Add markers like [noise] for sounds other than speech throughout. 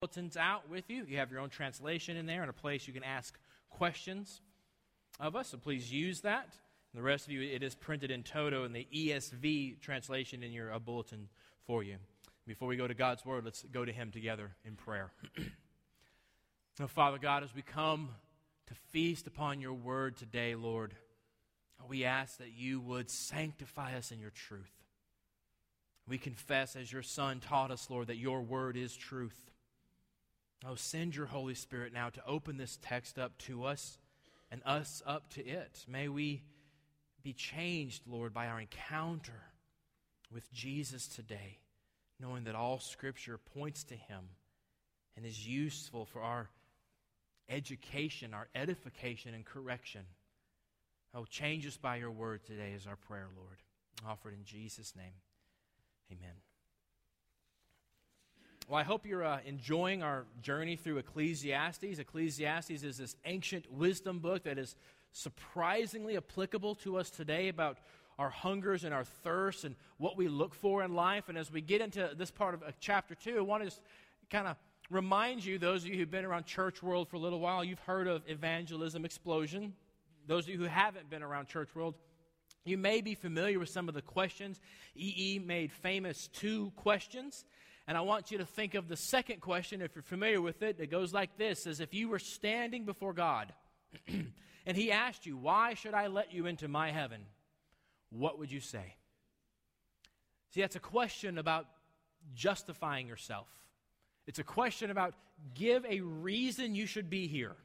bulletins out with you. You have your own translation in there and a place you can ask questions of us, so please use that. And the rest of you, it is printed in toto in the ESV translation in your bulletin for you. Before we go to God's Word, let's go to Him together in prayer. [clears throat] now, Father God, as we come to feast upon your Word today, Lord, we ask that you would sanctify us in your truth. We confess, as your Son taught us, Lord, that your Word is truth. Oh, send your Holy Spirit now to open this text up to us and us up to it. May we be changed, Lord, by our encounter with Jesus today, knowing that all Scripture points to Him and is useful for our education, our edification, and correction. Oh, change us by your word today is our prayer, Lord. Offered in Jesus' name. Amen. Well, I hope you're uh, enjoying our journey through Ecclesiastes. Ecclesiastes is this ancient wisdom book that is surprisingly applicable to us today about our hungers and our thirsts and what we look for in life. And as we get into this part of uh, chapter 2, I want to just kind of remind you, those of you who've been around church world for a little while, you've heard of evangelism explosion. Those of you who haven't been around church world, you may be familiar with some of the questions. EE made famous two questions. And I want you to think of the second question, if you're familiar with it. It goes like this as if you were standing before God [clears throat] and He asked you, Why should I let you into my heaven? What would you say? See, that's a question about justifying yourself. It's a question about give a reason you should be here.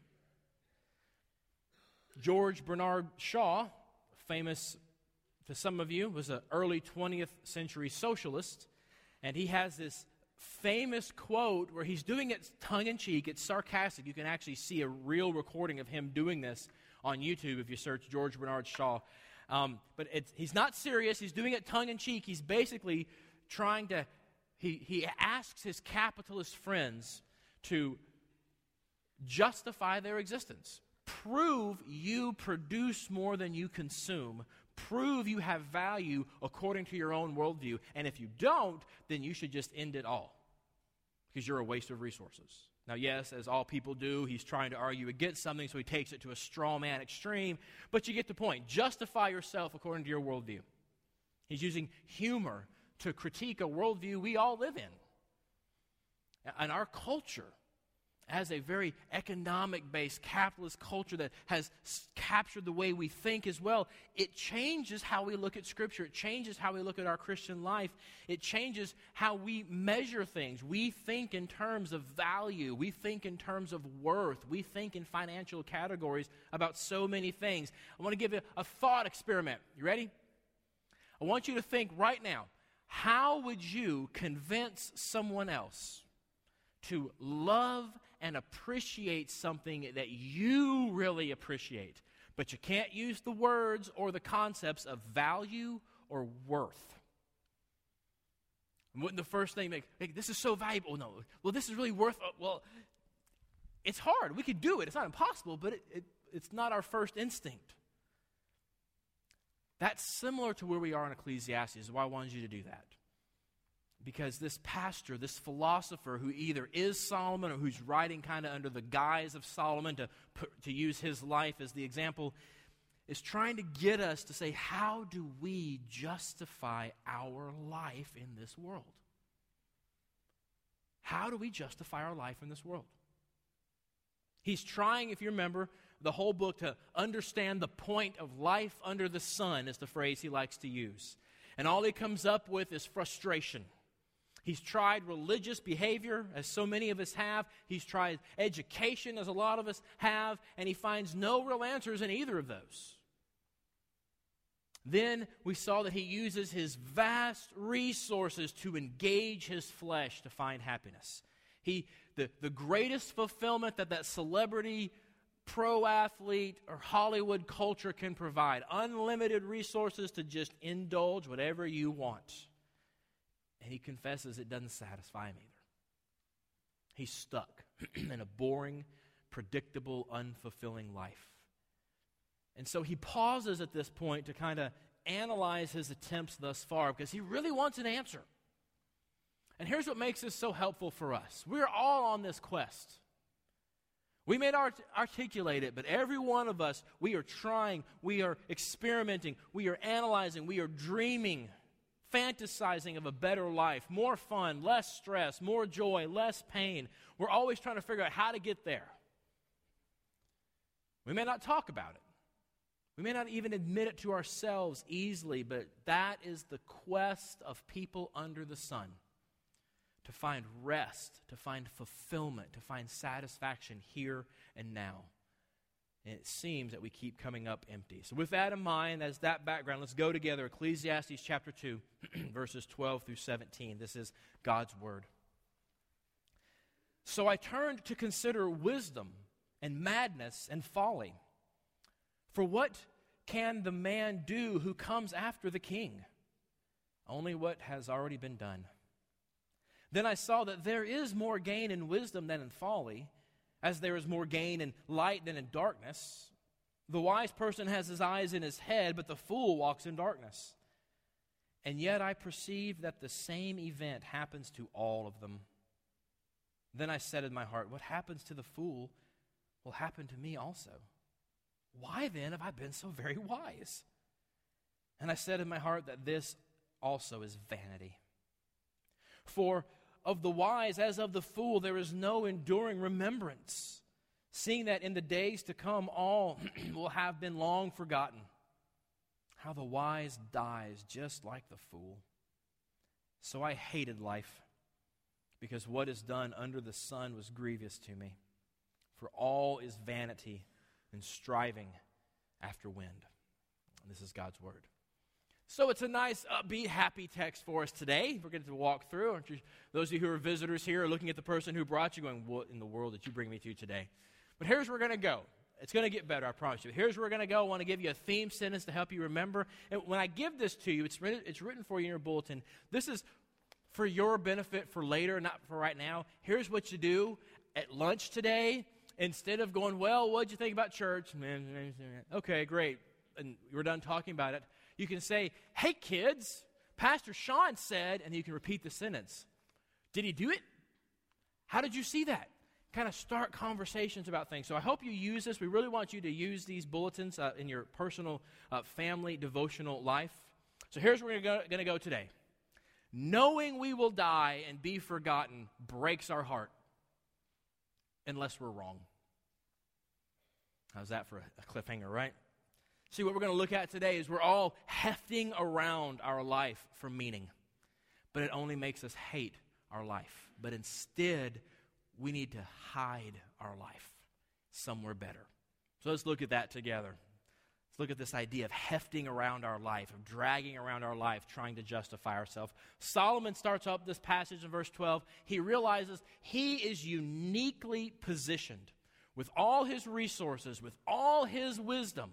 George Bernard Shaw, famous to some of you, was an early 20th century socialist, and he has this famous quote where he's doing it tongue in cheek. It's sarcastic. You can actually see a real recording of him doing this on YouTube if you search George Bernard Shaw. Um, but he's not serious. He's doing it tongue in cheek. He's basically trying to, he, he asks his capitalist friends to justify their existence. Prove you produce more than you consume prove you have value according to your own worldview. And if you don't, then you should just end it all because you're a waste of resources. Now, yes, as all people do, he's trying to argue against something, so he takes it to a straw man extreme. But you get the point. Justify yourself according to your worldview. He's using humor to critique a worldview we all live in. And our culture as a very economic based capitalist culture that has captured the way we think as well, it changes how we look at Scripture. It changes how we look at our Christian life. It changes how we measure things. We think in terms of value, we think in terms of worth, we think in financial categories about so many things. I want to give you a thought experiment. You ready? I want you to think right now how would you convince someone else to love and appreciate something that you really appreciate, but you can't use the words or the concepts of value or worth. Wouldn't the first thing make, this is so valuable? No. Well, this is really worth, uh, well, it's hard. We could do it. It's not impossible, but it, it, it's not our first instinct. That's similar to where we are in Ecclesiastes, why I wanted you to do that because this pastor, this philosopher who either is Solomon or who's writing kind of under the guise of Solomon to, to use his life as the example, is trying to get us to say, how do we justify our life in this world? How do we justify our life in this world? He's trying, if you remember, the whole book to understand the point of life under the sun, is the phrase he likes to use. And all he comes up with is frustration. He's tried religious behavior, as so many of us have. He's tried education, as a lot of us have, and he finds no real answers in either of those. Then we saw that he uses his vast resources to engage his flesh to find happiness. He, the, the greatest fulfillment that that celebrity, pro athlete, or Hollywood culture can provide unlimited resources to just indulge whatever you want. And he confesses it doesn't satisfy him either. He's stuck [clears throat] in a boring, predictable, unfulfilling life. And so he pauses at this point to kind of analyze his attempts thus far because he really wants an answer. And here's what makes this so helpful for us we're all on this quest. We may not articulate it, but every one of us, we are trying, we are experimenting, we are analyzing, we are dreaming, fantasizing of a better life, more fun, less stress, more joy, less pain. We're always trying to figure out how to get there. We may not talk about it. We may not even admit it to ourselves easily, but that is the quest of people under the sun to find rest, to find fulfillment, to find satisfaction here and now. And it seems that we keep coming up empty. So, with that in mind, as that background, let's go together. Ecclesiastes chapter 2, [clears throat] verses 12 through 17. This is God's word. So I turned to consider wisdom and madness and folly. For what can the man do who comes after the king? Only what has already been done. Then I saw that there is more gain in wisdom than in folly, as there is more gain in light than in darkness. The wise person has his eyes in his head, but the fool walks in darkness. And yet I perceive that the same event happens to all of them. Then I said in my heart, What happens to the fool will happen to me also. Why then have I been so very wise? And I said in my heart that this also is vanity. For of the wise as of the fool, there is no enduring remembrance, seeing that in the days to come all [clears throat] will have been long forgotten. How the wise dies just like the fool. So I hated life, because what is done under the sun was grievous to me. For all is vanity and striving after wind. And this is God's word. So it's a nice, upbeat, happy text for us today. We're going to walk through. You, those of you who are visitors here are looking at the person who brought you, going, "What in the world did you bring me to today?" But here's where we're going to go. It's going to get better, I promise you. Here's where we're going to go. I want to give you a theme sentence to help you remember. And when I give this to you, it's written, it's written for you in your bulletin. This is for your benefit for later, not for right now. Here's what you do at lunch today. Instead of going, well, what'd you think about church? [laughs] Okay, great. And we're done talking about it you can say, Hey, kids, Pastor Sean said, and you can repeat the sentence. Did he do it? How did you see that? Kind of start conversations about things. So I hope you use this. We really want you to use these bulletins uh, in your personal uh, family devotional life. So here's where we're going to go today. Knowing we will die and be forgotten breaks our heart unless we're wrong. How's that for a cliffhanger, right? See, what we're going to look at today is we're all hefting around our life for meaning, but it only makes us hate our life. But instead, we need to hide our life somewhere better. So let's look at that together. Let's look at this idea of hefting around our life, of dragging around our life, trying to justify ourselves. Solomon starts up this passage in verse 12. He realizes he is uniquely positioned with all his resources, with all his wisdom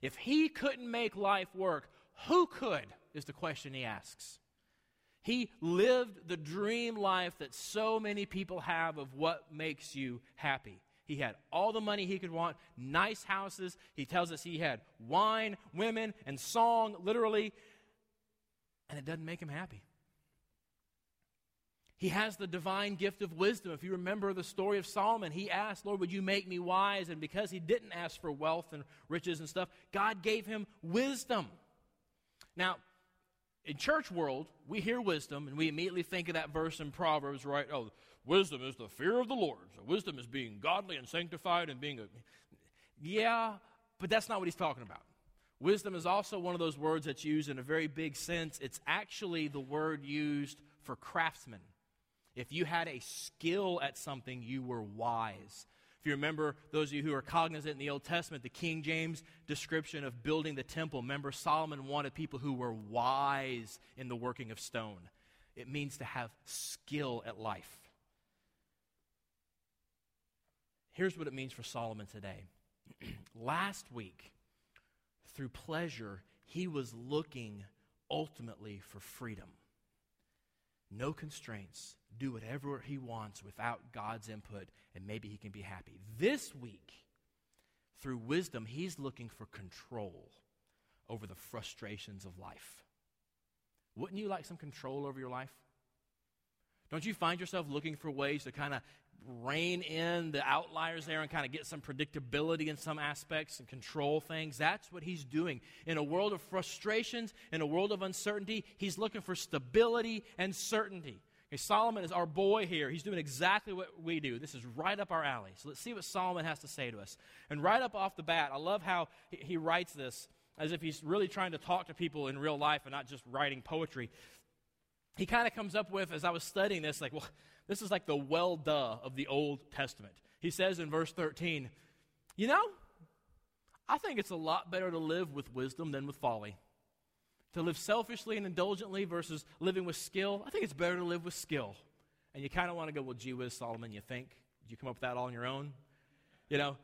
if he couldn't make life work, who could? Is the question he asks. He lived the dream life that so many people have of what makes you happy. He had all the money he could want, nice houses. He tells us he had wine, women, and song, literally, and it doesn't make him happy. He has the divine gift of wisdom. If you remember the story of Solomon, he asked, Lord, would you make me wise? And because he didn't ask for wealth and riches and stuff, God gave him wisdom. Now, in church world, we hear wisdom and we immediately think of that verse in Proverbs, right? Oh, wisdom is the fear of the Lord. So wisdom is being godly and sanctified and being a. Yeah, but that's not what he's talking about. Wisdom is also one of those words that's used in a very big sense. It's actually the word used for craftsmen. If you had a skill at something, you were wise. If you remember, those of you who are cognizant in the Old Testament, the King James description of building the temple, remember Solomon wanted people who were wise in the working of stone. It means to have skill at life. Here's what it means for Solomon today. [clears throat] Last week, through pleasure, he was looking ultimately for freedom. No constraints, do whatever he wants without God's input, and maybe he can be happy. This week, through wisdom, he's looking for control over the frustrations of life. Wouldn't you like some control over your life? Don't you find yourself looking for ways to kind of rein in the outliers there and kind of get some predictability in some aspects and control things. That's what he's doing. In a world of frustrations, in a world of uncertainty, he's looking for stability and certainty. Okay, Solomon is our boy here. He's doing exactly what we do. This is right up our alley. So let's see what Solomon has to say to us. And right up off the bat, I love how he writes this as if he's really trying to talk to people in real life and not just writing poetry. He kind of comes up with, as I was studying this, like, well, this is like the well duh of the Old Testament. He says in verse 13, You know, I think it's a lot better to live with wisdom than with folly. To live selfishly and indulgently versus living with skill, I think it's better to live with skill. And you kind of want to go, Well, gee whiz, Solomon, you think? Did you come up with that all on your own? You know?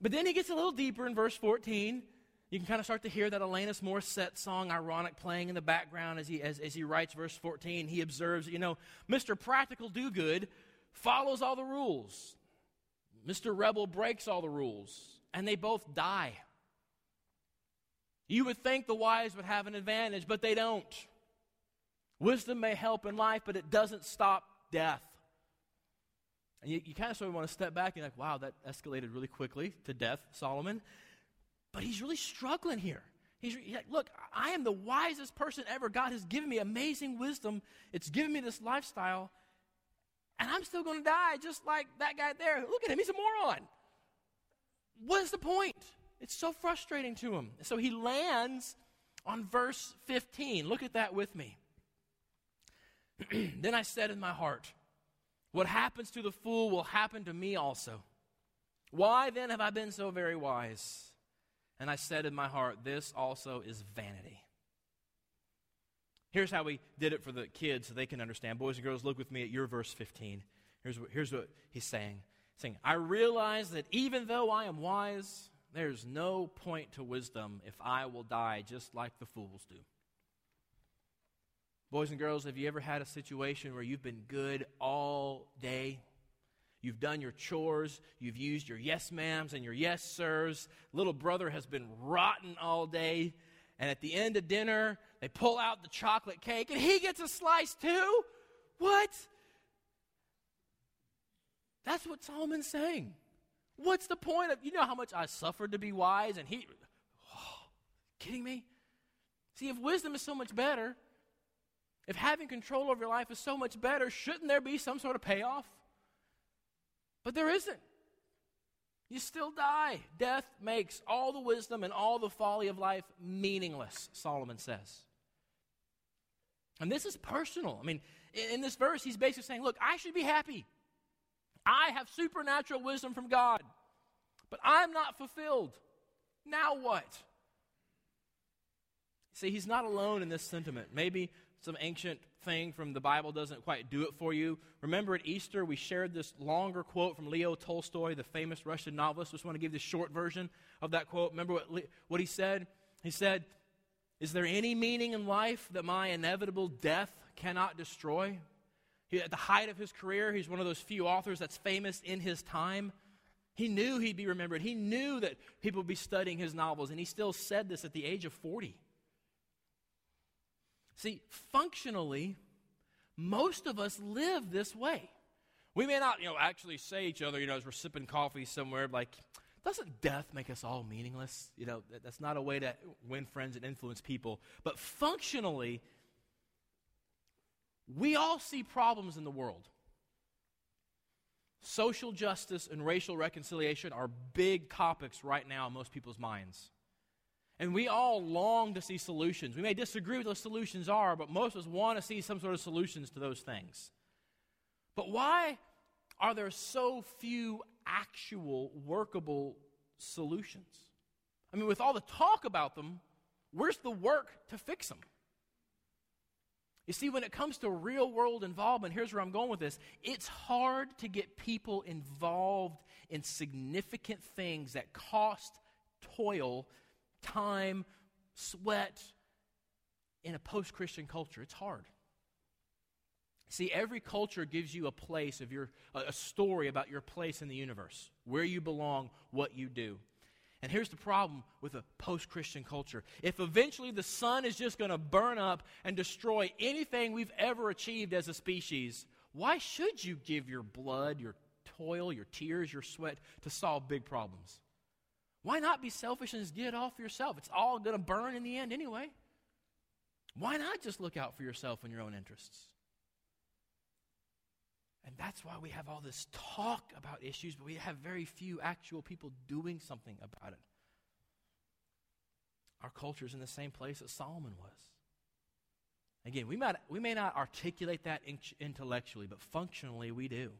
But then he gets a little deeper in verse 14 you can kind of start to hear that Alanis Morissette song, ironic, playing in the background as he, as, as he writes verse 14. He observes, you know, Mr. Practical Do Good follows all the rules. Mr. Rebel breaks all the rules, and they both die. You would think the wise would have an advantage, but they don't. Wisdom may help in life, but it doesn't stop death. And you, you kind of sort of want to step back and you're like, wow, that escalated really quickly to death, Solomon. But he's really struggling here. He's, like, look, I am the wisest person ever. God has given me amazing wisdom. It's given me this lifestyle, and I'm still going to die just like that guy there. Look at him, he's a moron. What is the point? It's so frustrating to him. So he lands on verse 15. Look at that with me. [clears throat] then I said in my heart, What happens to the fool will happen to me also. Why then have I been so very wise? And I said in my heart, This also is vanity. Here's how we did it for the kids so they can understand. Boys and girls, look with me at your verse 15. Here's what, here's what he's saying. He's saying, I realize that even though I am wise, there's no point to wisdom if I will die just like the fools do. Boys and girls, have you ever had a situation where you've been good all day? You've done your chores. You've used your yes ma'ams and your yes sirs. Little brother has been rotten all day. And at the end of dinner, they pull out the chocolate cake and he gets a slice too? What? That's what Solomon's saying. What's the point of, you know how much I suffered to be wise and he, oh, kidding me? See, if wisdom is so much better, if having control over your life is so much better, shouldn't there be some sort of payoff? But there isn't. You still die. Death makes all the wisdom and all the folly of life meaningless, Solomon says. And this is personal. I mean, in, this verse, he's basically saying, Look, I should be happy. I have supernatural wisdom from God, but I'm not fulfilled. Now what? See, he's not alone in this sentiment. Maybe some ancient thing from the Bible doesn't quite do it for you. Remember at Easter, we shared this longer quote from Leo Tolstoy, the famous Russian novelist. Just want to give the short version of that quote. Remember what, what he said? He said, Is there any meaning in life that my inevitable death cannot destroy? He, at the height of his career, he's one of those few authors that's famous in his time. He knew he'd be remembered. He knew that people would be studying his novels, and he still said this at the age of 40. See, functionally, most of us live this way. We may not, you know, actually say each other, you know, as we're sipping coffee somewhere, like, doesn't death make us all meaningless? You know, that's not a way to win friends and influence people. But functionally, we all see problems in the world. Social justice and racial reconciliation are big topics right now in most people's minds. And we all long to see solutions. We may disagree with those solutions are, but most of us want to see some sort of solutions to those things. But why are there so few actual workable solutions? I mean, with all the talk about them, where's the work to fix them? You see, when it comes to real world involvement, here's where I'm going with this it's hard to get people involved in significant things that cost toil time, sweat in a post Christian culture. It's hard. See, every culture gives you a place of your, a story about your place in the universe, where you belong, what you do. And here's the problem with a post Christian culture. If eventually the sun is just going to burn up and destroy anything we've ever achieved as a species, Why should you give your blood, your toil, your tears, your sweat to solve big problems? Why not be selfish and just get it all for yourself? It's all going to burn in the end anyway. Why not just look out for yourself and your own interests? And that's why we have all this talk about issues, but we have very few actual people doing something about it. Our culture is in the same place that Solomon was. Again, we, might, we may not articulate that intellectually, but functionally we do.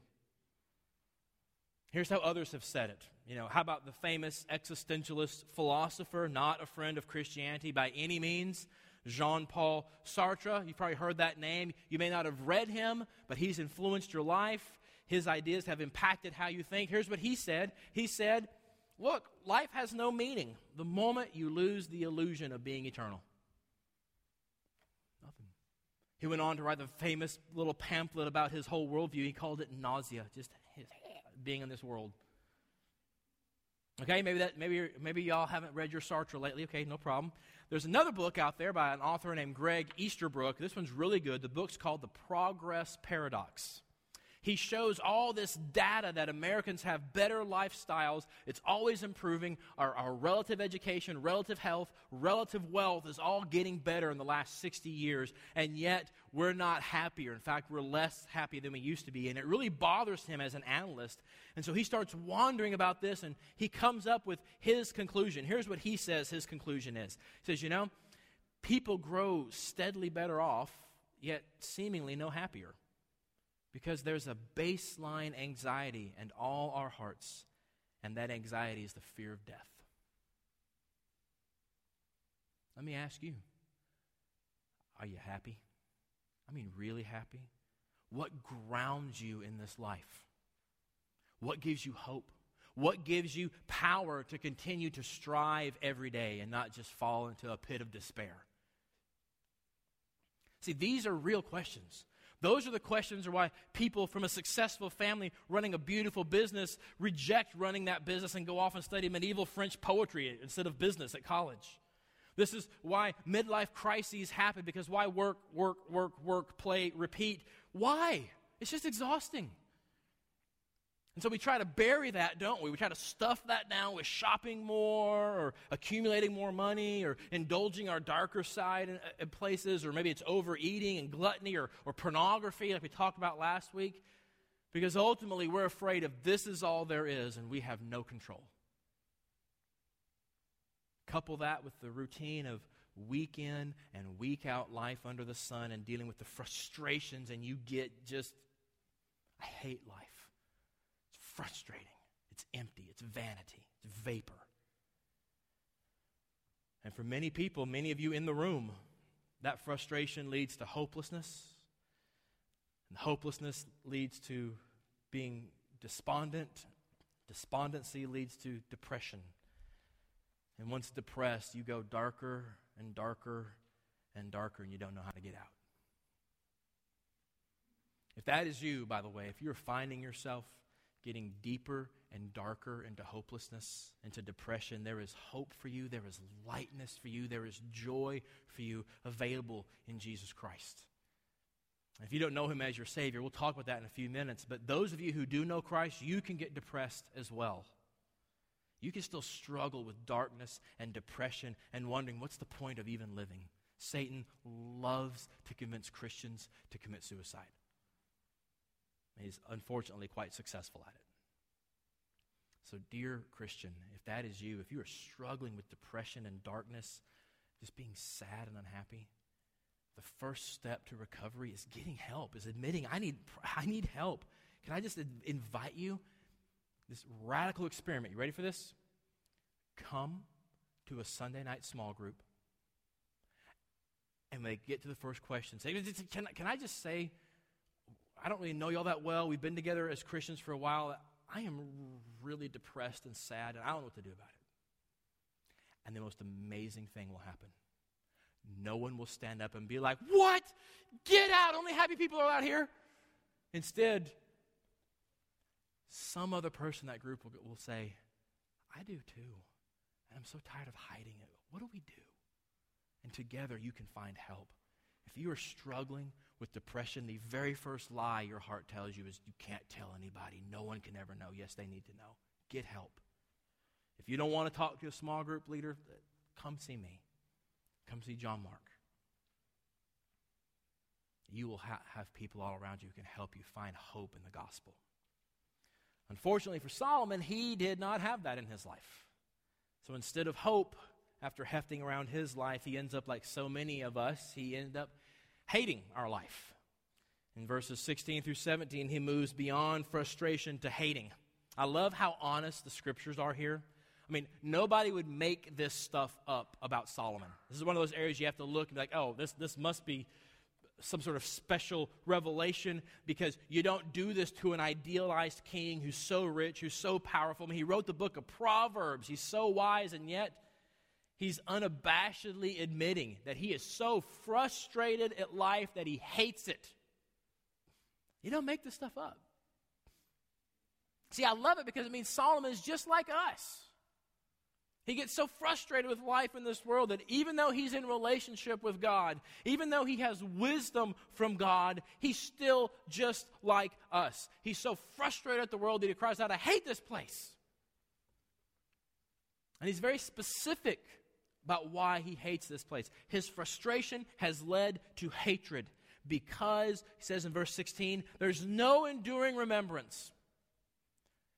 Here's how others have said it. You know, how about the famous existentialist philosopher, not a friend of Christianity by any means, Jean Paul Sartre? You've probably heard that name. You may not have read him, but he's influenced your life. His ideas have impacted how you think. Here's what he said He said, Look, life has no meaning the moment you lose the illusion of being eternal. Nothing. He went on to write the famous little pamphlet about his whole worldview. He called it Nausea, just being in this world. Okay, maybe that maybe maybe y'all haven't read your Sartre lately. Okay, no problem. There's another book out there by an author named Greg Easterbrook. This one's really good. The book's called The Progress Paradox. He shows all this data that Americans have better lifestyles. It's always improving. Our, our relative education, relative health, relative wealth is all getting better in the last 60 years. And yet, we're not happier. In fact, we're less happy than we used to be. And it really bothers him as an analyst. And so he starts wondering about this and he comes up with his conclusion. Here's what he says his conclusion is He says, You know, people grow steadily better off, yet seemingly no happier because there's a baseline anxiety in all our hearts, and that anxiety is the fear of death. Let me ask you are you happy? I mean, really happy? What grounds you in this life? What gives you hope? What gives you power to continue to strive every day and not just fall into a pit of despair? See, these are real questions. Those are the questions or why people from a successful family running a beautiful business reject running that business and go off and study medieval French poetry instead of business at college. This is why midlife crises happen because why work, work, work, work, play, repeat? Why? It's just exhausting. And so we try to bury that, don't we? We try to stuff that down with shopping more or accumulating more money or indulging our darker side in, uh, in, places, or maybe it's overeating and gluttony or, or pornography, like we talked about last week. Because ultimately, we're afraid of this is all there is and we have no control. Couple that with the routine of week in and week out life under the sun and dealing with the frustrations, and you get just, I hate life frustrating. It's empty. It's vanity. It's vapor. And for many people, many of you in the room, that frustration leads to hopelessness. And hopelessness leads to being despondent. Despondency leads to depression. And once depressed, you go darker and darker and darker, and you don't know how to get out. If that is you, by the way, if you're finding yourself getting deeper and darker into hopelessness, into depression, there is hope for you, there is lightness for you, there is joy for you available in Jesus Christ. If you don't know him as your Savior, we'll talk about that in a few minutes. But those of you who do know Christ, you can get depressed as well. You can still struggle with darkness and depression and wondering what's the point of even living. Satan loves to convince Christians to commit suicide. He's unfortunately quite successful at it. So, dear Christian, if that is you, if you are struggling with depression and darkness, just being sad and unhappy, the first step to recovery is getting help, is admitting I need, I need help. Can I just invite you? This radical experiment. You ready for this? Come to a Sunday night small group. And they get to the first question. Say, can, can I just say, I don't really know y'all that well. We've been together as Christians for a while. I am really depressed and sad, and I don't know what to do about it. And the most amazing thing will happen. No one will stand up and be like, What? Get out! Only happy people are out here. Instead, some other person in that group will, will say, I do too. And I'm so tired of hiding it. What do we do? And together you can find help. If you are struggling with depression, the very first lie your heart tells you is you can't tell anybody. No one can ever know. Yes, they need to know. Get help. If you don't want to talk to a small group leader, come see me. Come see John Mark. You will ha- have people all around you who can help you find hope in the gospel. Unfortunately for Solomon, he did not have that in his life. So instead of hope, after hefting around his life, he ends up like so many of us, he ended up hating our life. In verses 16 through 17, he moves beyond frustration to hating. I love how honest the scriptures are here. I mean, nobody would make this stuff up about Solomon. This is one of those areas you have to look and be like, oh, this, this must be some sort of special revelation because you don't do this to an idealized king who's so rich, who's so powerful. I mean, he wrote the book of Proverbs. He's so wise, and yet he's unabashedly admitting that he is so frustrated at life that he hates it. You don't make this stuff up. See, I love it because it means Solomon is just like us. He gets so frustrated with life in this world that even though he's in relationship with God, even though he has wisdom from God, he's still just like us. He's so frustrated at the world that he cries out, I hate this place. And he's very specific about why he hates this place. His frustration has led to hatred because, he says in verse 16, there's no enduring remembrance.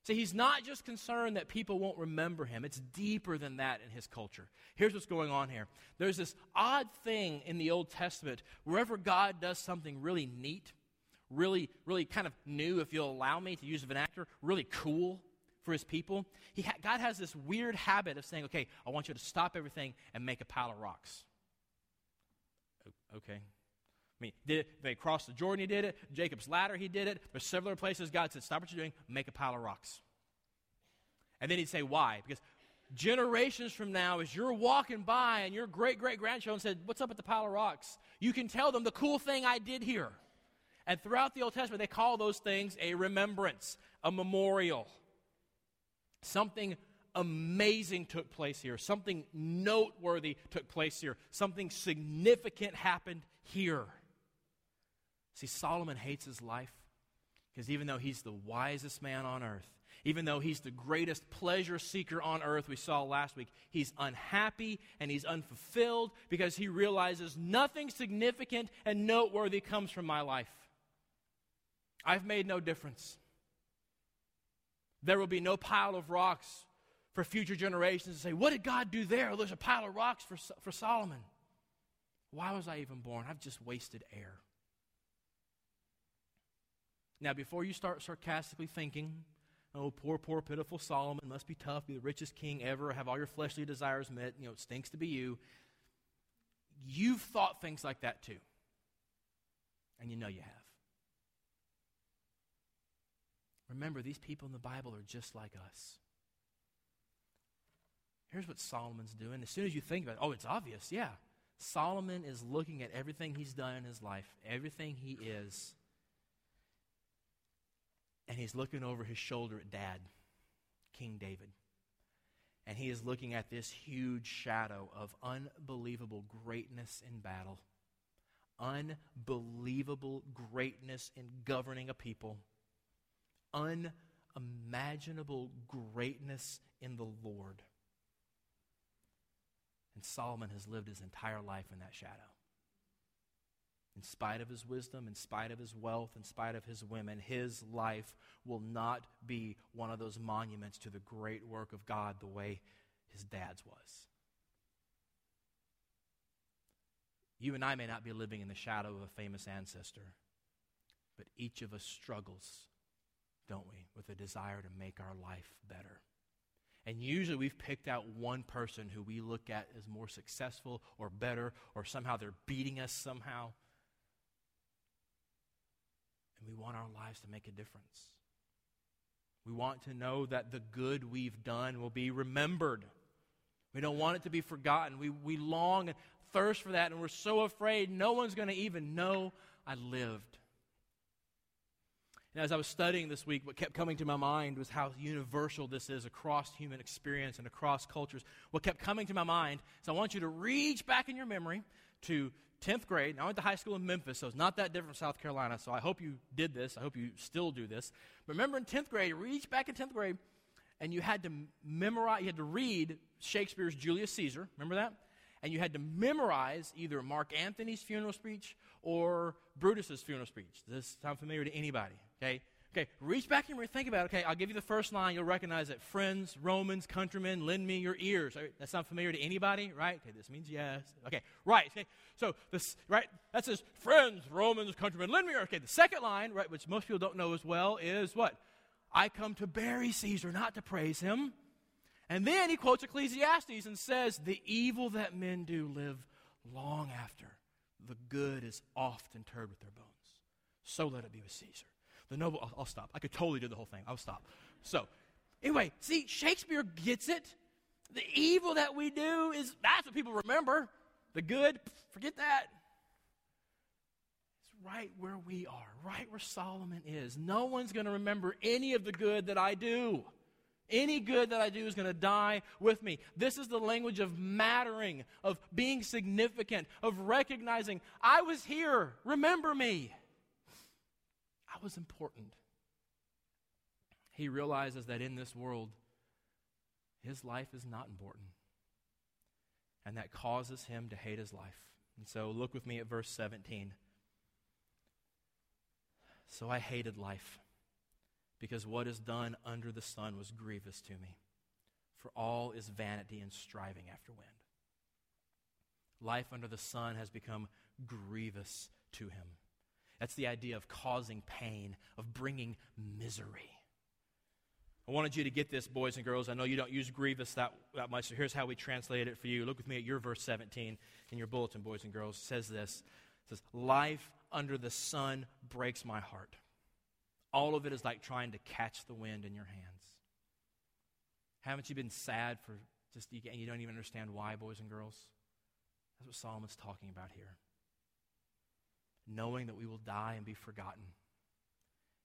See, he's not just concerned that people won't remember him. It's deeper than that in his culture. Here's what's going on here. There's this odd thing in the Old Testament. Wherever God does something really neat, really, really kind of new, if you'll allow me to use a vernacular, really cool for his people, he ha- God has this weird habit of saying, okay, I want you to stop everything and make a pile of rocks. Okay. I mean, did, they crossed the Jordan, he did it. Jacob's ladder, he did it. There's several places God said, Stop what you're doing, make a pile of rocks. And then he'd say, Why? Because generations from now, as you're walking by and your great great grandchildren said, What's up with the pile of rocks? You can tell them the cool thing I did here. And throughout the Old Testament, they call those things a remembrance, a memorial. Something amazing took place here. Something noteworthy took place here. Something significant happened here. See, Solomon hates his life because even though he's the wisest man on earth, even though he's the greatest pleasure seeker on earth, we saw last week, he's unhappy and he's unfulfilled because he realizes nothing significant and noteworthy comes from my life. I've made no difference. There will be no pile of rocks for future generations to say, What did God do there? There's a pile of rocks for, for Solomon. Why was I even born? I've just wasted air. Now, before you start sarcastically thinking, oh, poor, poor, pitiful Solomon must be tough, be the richest king ever, have all your fleshly desires met, you know, it stinks to be you. You've thought things like that too. And you know you have. Remember, these people in the Bible are just like us. Here's what Solomon's doing. As soon as you think about it, oh, it's obvious. Yeah. Solomon is looking at everything he's done in his life, everything he is, and he's looking over his shoulder at dad, King David. And he is looking at this huge shadow of unbelievable greatness in battle, unbelievable greatness in governing a people, unimaginable greatness in the Lord. And Solomon has lived his entire life in that shadow in spite of his wisdom, in spite of his wealth, in spite of his women, his life will not be one of those monuments to the great work of God the way his dad's was. You and I may not be living in the shadow of a famous ancestor, but each of us struggles, don't we, with a desire to make our life better. And usually we've picked out one person who we look at as more successful or better, or somehow they're beating us somehow and we want our lives to make a difference. We want to know that the good we've done will be remembered. We don't want it to be forgotten. We, we long and thirst for that, and we're so afraid no one's going to even know I lived. And as I was studying this week, what kept coming to my mind was how universal this is across human experience and across cultures. What kept coming to my mind is I want you to reach back in your memory to 10th grade. Now, I went to high school in Memphis, so it's not that different from South Carolina. So I hope you did this. I hope you still do this. But remember in 10th grade, reach back in 10th grade, and you had to memorize, you had to read Shakespeare's Julius Caesar. Remember that? And you had to memorize either Mark Antony's funeral speech or Brutus's funeral speech. Does this sound familiar to anybody? Okay? Okay, reach back and think about it. Okay, I'll give you the first line. You'll recognize it. Friends, Romans, countrymen, lend me your ears. That sound familiar to anybody, right? Okay, this means yes. Okay, right. Okay, so this, right, that says, friends, Romans, countrymen, lend me your ears. Okay, the second line, right, which most people don't know as well, is what? I come to bury Caesar, not to praise him. And then he quotes Ecclesiastes and says, The evil that men do live long after. The good is oft interred with their bones. So let it be with Caesar. The noble, I'll, I'll stop. I could totally do the whole thing. I'll stop. So, anyway, see, Shakespeare gets it. The evil that we do is, that's what people remember. The good, forget that. It's right where we are, right where Solomon is. No one's going to remember any of the good that I do. Any good that I do is going to die with me. This is the language of mattering, of being significant, of recognizing I was here. Remember me. I was important. He realizes that in this world, his life is not important. And that causes him to hate his life. And so look with me at verse 17. So I hated life because what is done under the sun was grievous to me. For all is vanity and striving after wind. Life under the sun has become grievous to him. That's the idea of causing pain, of bringing misery. I wanted you to get this, boys and girls. I know you don't use grievous that, that much, so here's how we translate it for you. Look with me at your verse 17 in your bulletin, boys and girls. It says this It says, Life under the sun breaks my heart. All of it is like trying to catch the wind in your hands. Haven't you been sad for just, and you don't even understand why, boys and girls? That's what Solomon's talking about here knowing that we will die and be forgotten,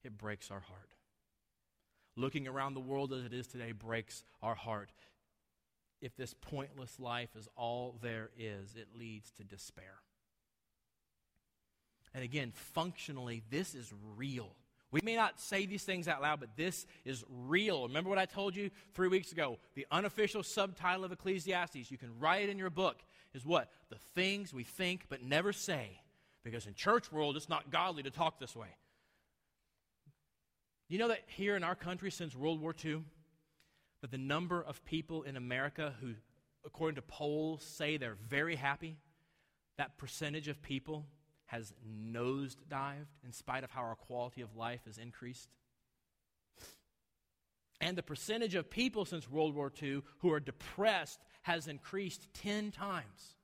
it breaks our heart. Looking around the world as it is today breaks our heart. If this pointless life is all there is, it leads to despair. And again, functionally, this is real. We may not say these things out loud, but this is real. Remember what I told you three weeks ago? The unofficial subtitle of Ecclesiastes, you can write it in your book, is what? The things we think but never say because in church world it's not godly to talk this way. You know that here in our country since World War II, that the number of people in America who, according to polls, say they're very happy, that percentage of people has nosedived in spite of how our quality of life has increased. And the percentage of people since World War II who are depressed has increased 10 times.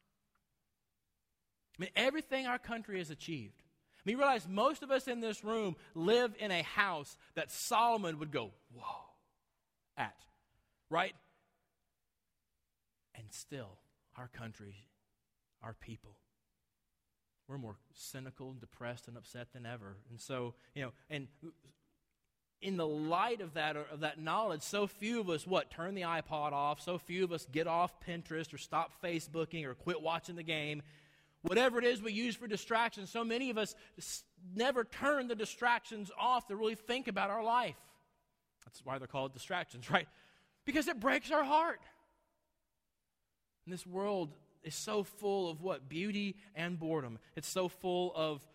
I mean, everything our country has achieved. I mean, realize most of us in this room live in a house that Solomon would go, whoa, at, right? And still, our country, our people, we're more cynical depressed and upset than ever. And so, you know, and in the light of that of that knowledge, so few of us what turn the iPod off, so few of us get off Pinterest or stop Facebooking or quit watching the game Whatever it is we use for distractions, so many of us never turn the distractions off to really think about our life. That's why they're called distractions, [laughs] right? Because it breaks our heart. And this world is so full of what? Beauty and boredom. It's so full of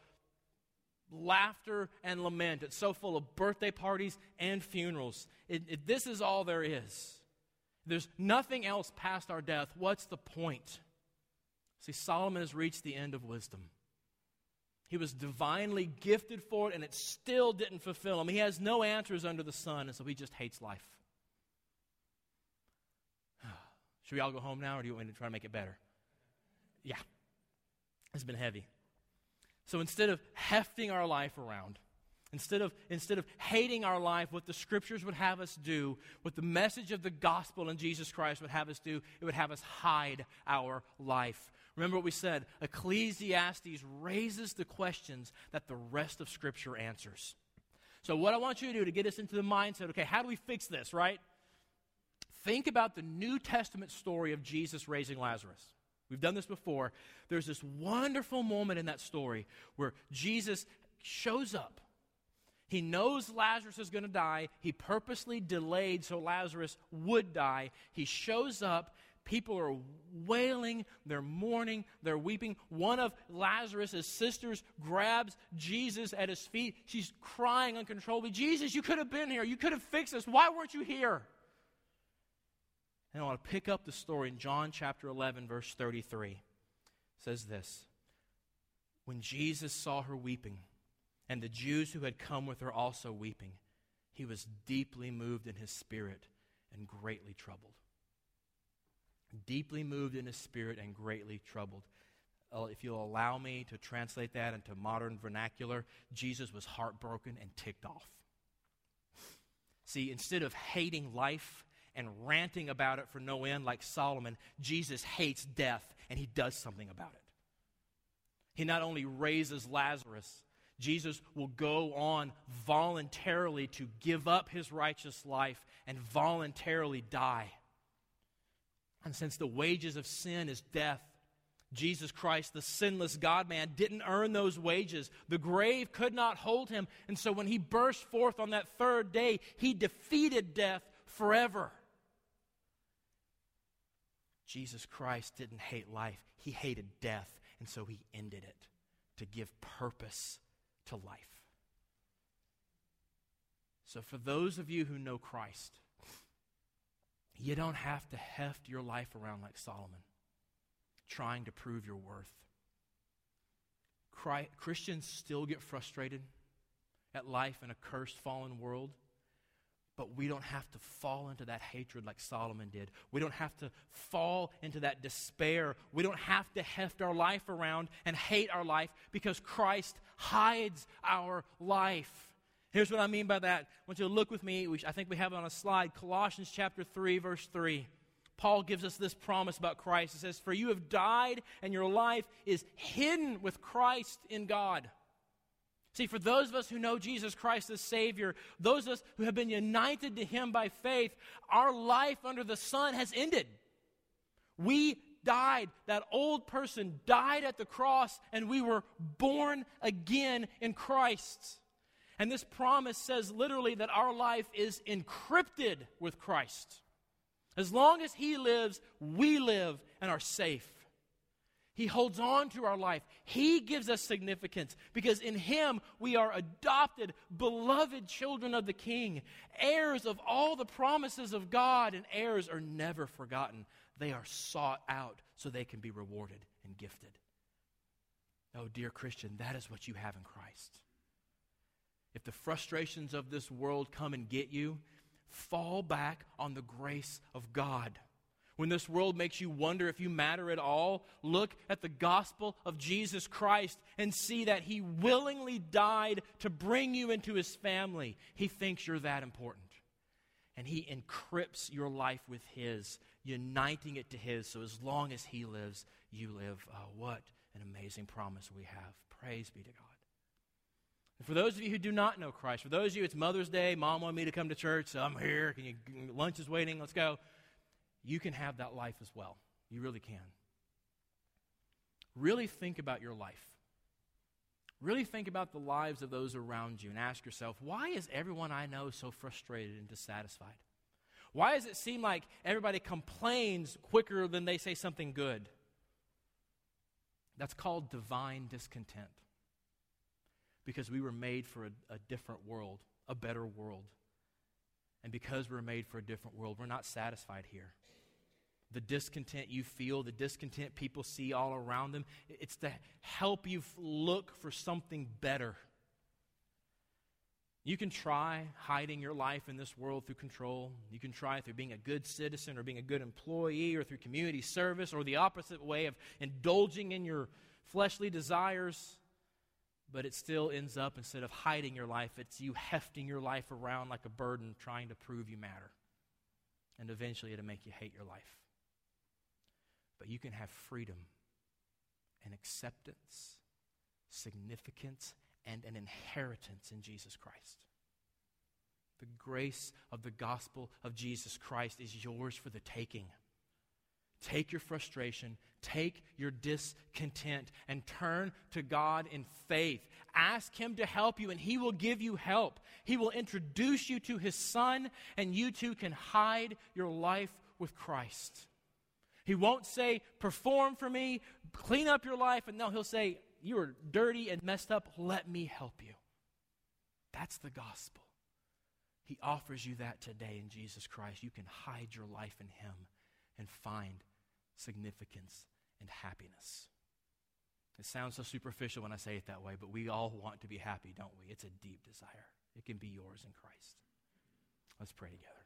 laughter and lament. It's so full of birthday parties and funerals. It, it, this is all there is. There's nothing else past our death. What's the point? See, Solomon has reached the end of wisdom. He was divinely gifted for it, and it still didn't fulfill him. He has no answers under the sun, and so he just hates life. [sighs] Should we all go home now, or do you want me to try to make it better? Yeah. It's been heavy. So instead of hefting our life around, Instead of, instead of hating our life, what the scriptures would have us do, what the message of the gospel in Jesus Christ would have us do, it would have us hide our life. Remember what we said Ecclesiastes raises the questions that the rest of Scripture answers. So, what I want you to do to get us into the mindset okay, how do we fix this, right? Think about the New Testament story of Jesus raising Lazarus. We've done this before. There's this wonderful moment in that story where Jesus shows up. He knows Lazarus is going to die. He purposely delayed so Lazarus would die. He shows up. People are wailing, they're mourning, they're weeping. One of Lazarus' sisters grabs Jesus at his feet. She's crying uncontrollably Jesus, you could have been here. You could have fixed this. Why weren't you here? And I want to pick up the story in John chapter 11, verse 33. It says this When Jesus saw her weeping, and the Jews who had come with her also weeping, he was deeply moved in his spirit and greatly troubled. Deeply moved in his spirit and greatly troubled. Uh, if you'll allow me to translate that into modern vernacular, Jesus was heartbroken and ticked off. See, instead of hating life and ranting about it for no end like Solomon, Jesus hates death and he does something about it. He not only raises Lazarus, Jesus will go on voluntarily to give up his righteous life and voluntarily die. And since the wages of sin is death, Jesus Christ, the sinless God man, didn't earn those wages. The grave could not hold him. And so when he burst forth on that third day, he defeated death forever. Jesus Christ didn't hate life, he hated death, and so he ended it to give purpose to life. So, for those of you who know Christ, you don't have to heft your life around like Solomon, trying to prove your worth. Christians still get frustrated at life in a cursed, fallen world. But we don't have to fall into that hatred like Solomon did. We don't have to fall into that despair. We don't have to heft our life around and hate our life because Christ hides our life. Here's what I mean by that. I want you to look with me. I think we have it on a slide. Colossians chapter 3, verse 3. Paul gives us this promise about Christ. It says, For you have died, and your life is hidden with Christ in God. See, for those of us who know Jesus Christ as Savior, those of us who have been united to Him by faith, our life under the sun has ended. We died. That old person died at the cross, and we were born again in Christ. And this promise says literally that our life is encrypted with Christ. As long as He lives, we live and are safe. He holds on to our life. He gives us significance because in Him we are adopted, beloved children of the King, heirs of all the promises of God, and heirs are never forgotten. They are sought out so they can be rewarded and gifted. Oh, dear Christian, that is what you have in Christ. If the frustrations of this world come and get you, fall back on the grace of God. When this world makes you wonder if you matter at all, look at the gospel of Jesus Christ and see that he willingly died to bring you into his family. He thinks you're that important. And he encrypts your life with his, uniting it to his. So as long as he lives, you live. Oh, what an amazing promise we have. Praise be to God. And for those of you who do not know Christ, for those of you, it's Mother's Day. Mom wanted me to come to church, so I'm here. Can you? Lunch is waiting. Let's go you can have that life as well. You really can. Really think about your life. Really think about the lives of those around you and ask yourself, why is everyone I know so frustrated and dissatisfied? Why does it seem like everybody complains quicker than they say something good? That's called divine discontent. Because we were made for a, a different world, a better world. And because we're made for a different world, we're not satisfied here the discontent you feel, the discontent people see all around them. It's to help you look for something better. You can try hiding your life in this world through control. You can try through being a good citizen or being a good employee or through community service or the opposite way of indulging in your fleshly desires. But it still ends up, instead of hiding your life, it's you hefting your life around like a burden trying to prove you matter. And eventually it'll make you hate your life but you can have freedom and acceptance, significance, and an inheritance in Jesus Christ. The grace of the gospel of Jesus Christ is yours for the taking. Take your frustration, take your discontent, and turn to God in faith. Ask Him to help you, and He will give you help. He will introduce you to His Son, and you too can hide your life with Christ. He won't say, Perform for me, clean up your life, and no, He'll say, You are dirty and messed up. Let me help you. That's the gospel. He offers you that today in Jesus Christ. You can hide your life in Him and find significance and happiness. It sounds so superficial when I say it that way, but we all want to be happy, don't we? It's a deep desire. It can be yours in Christ. Let's pray together.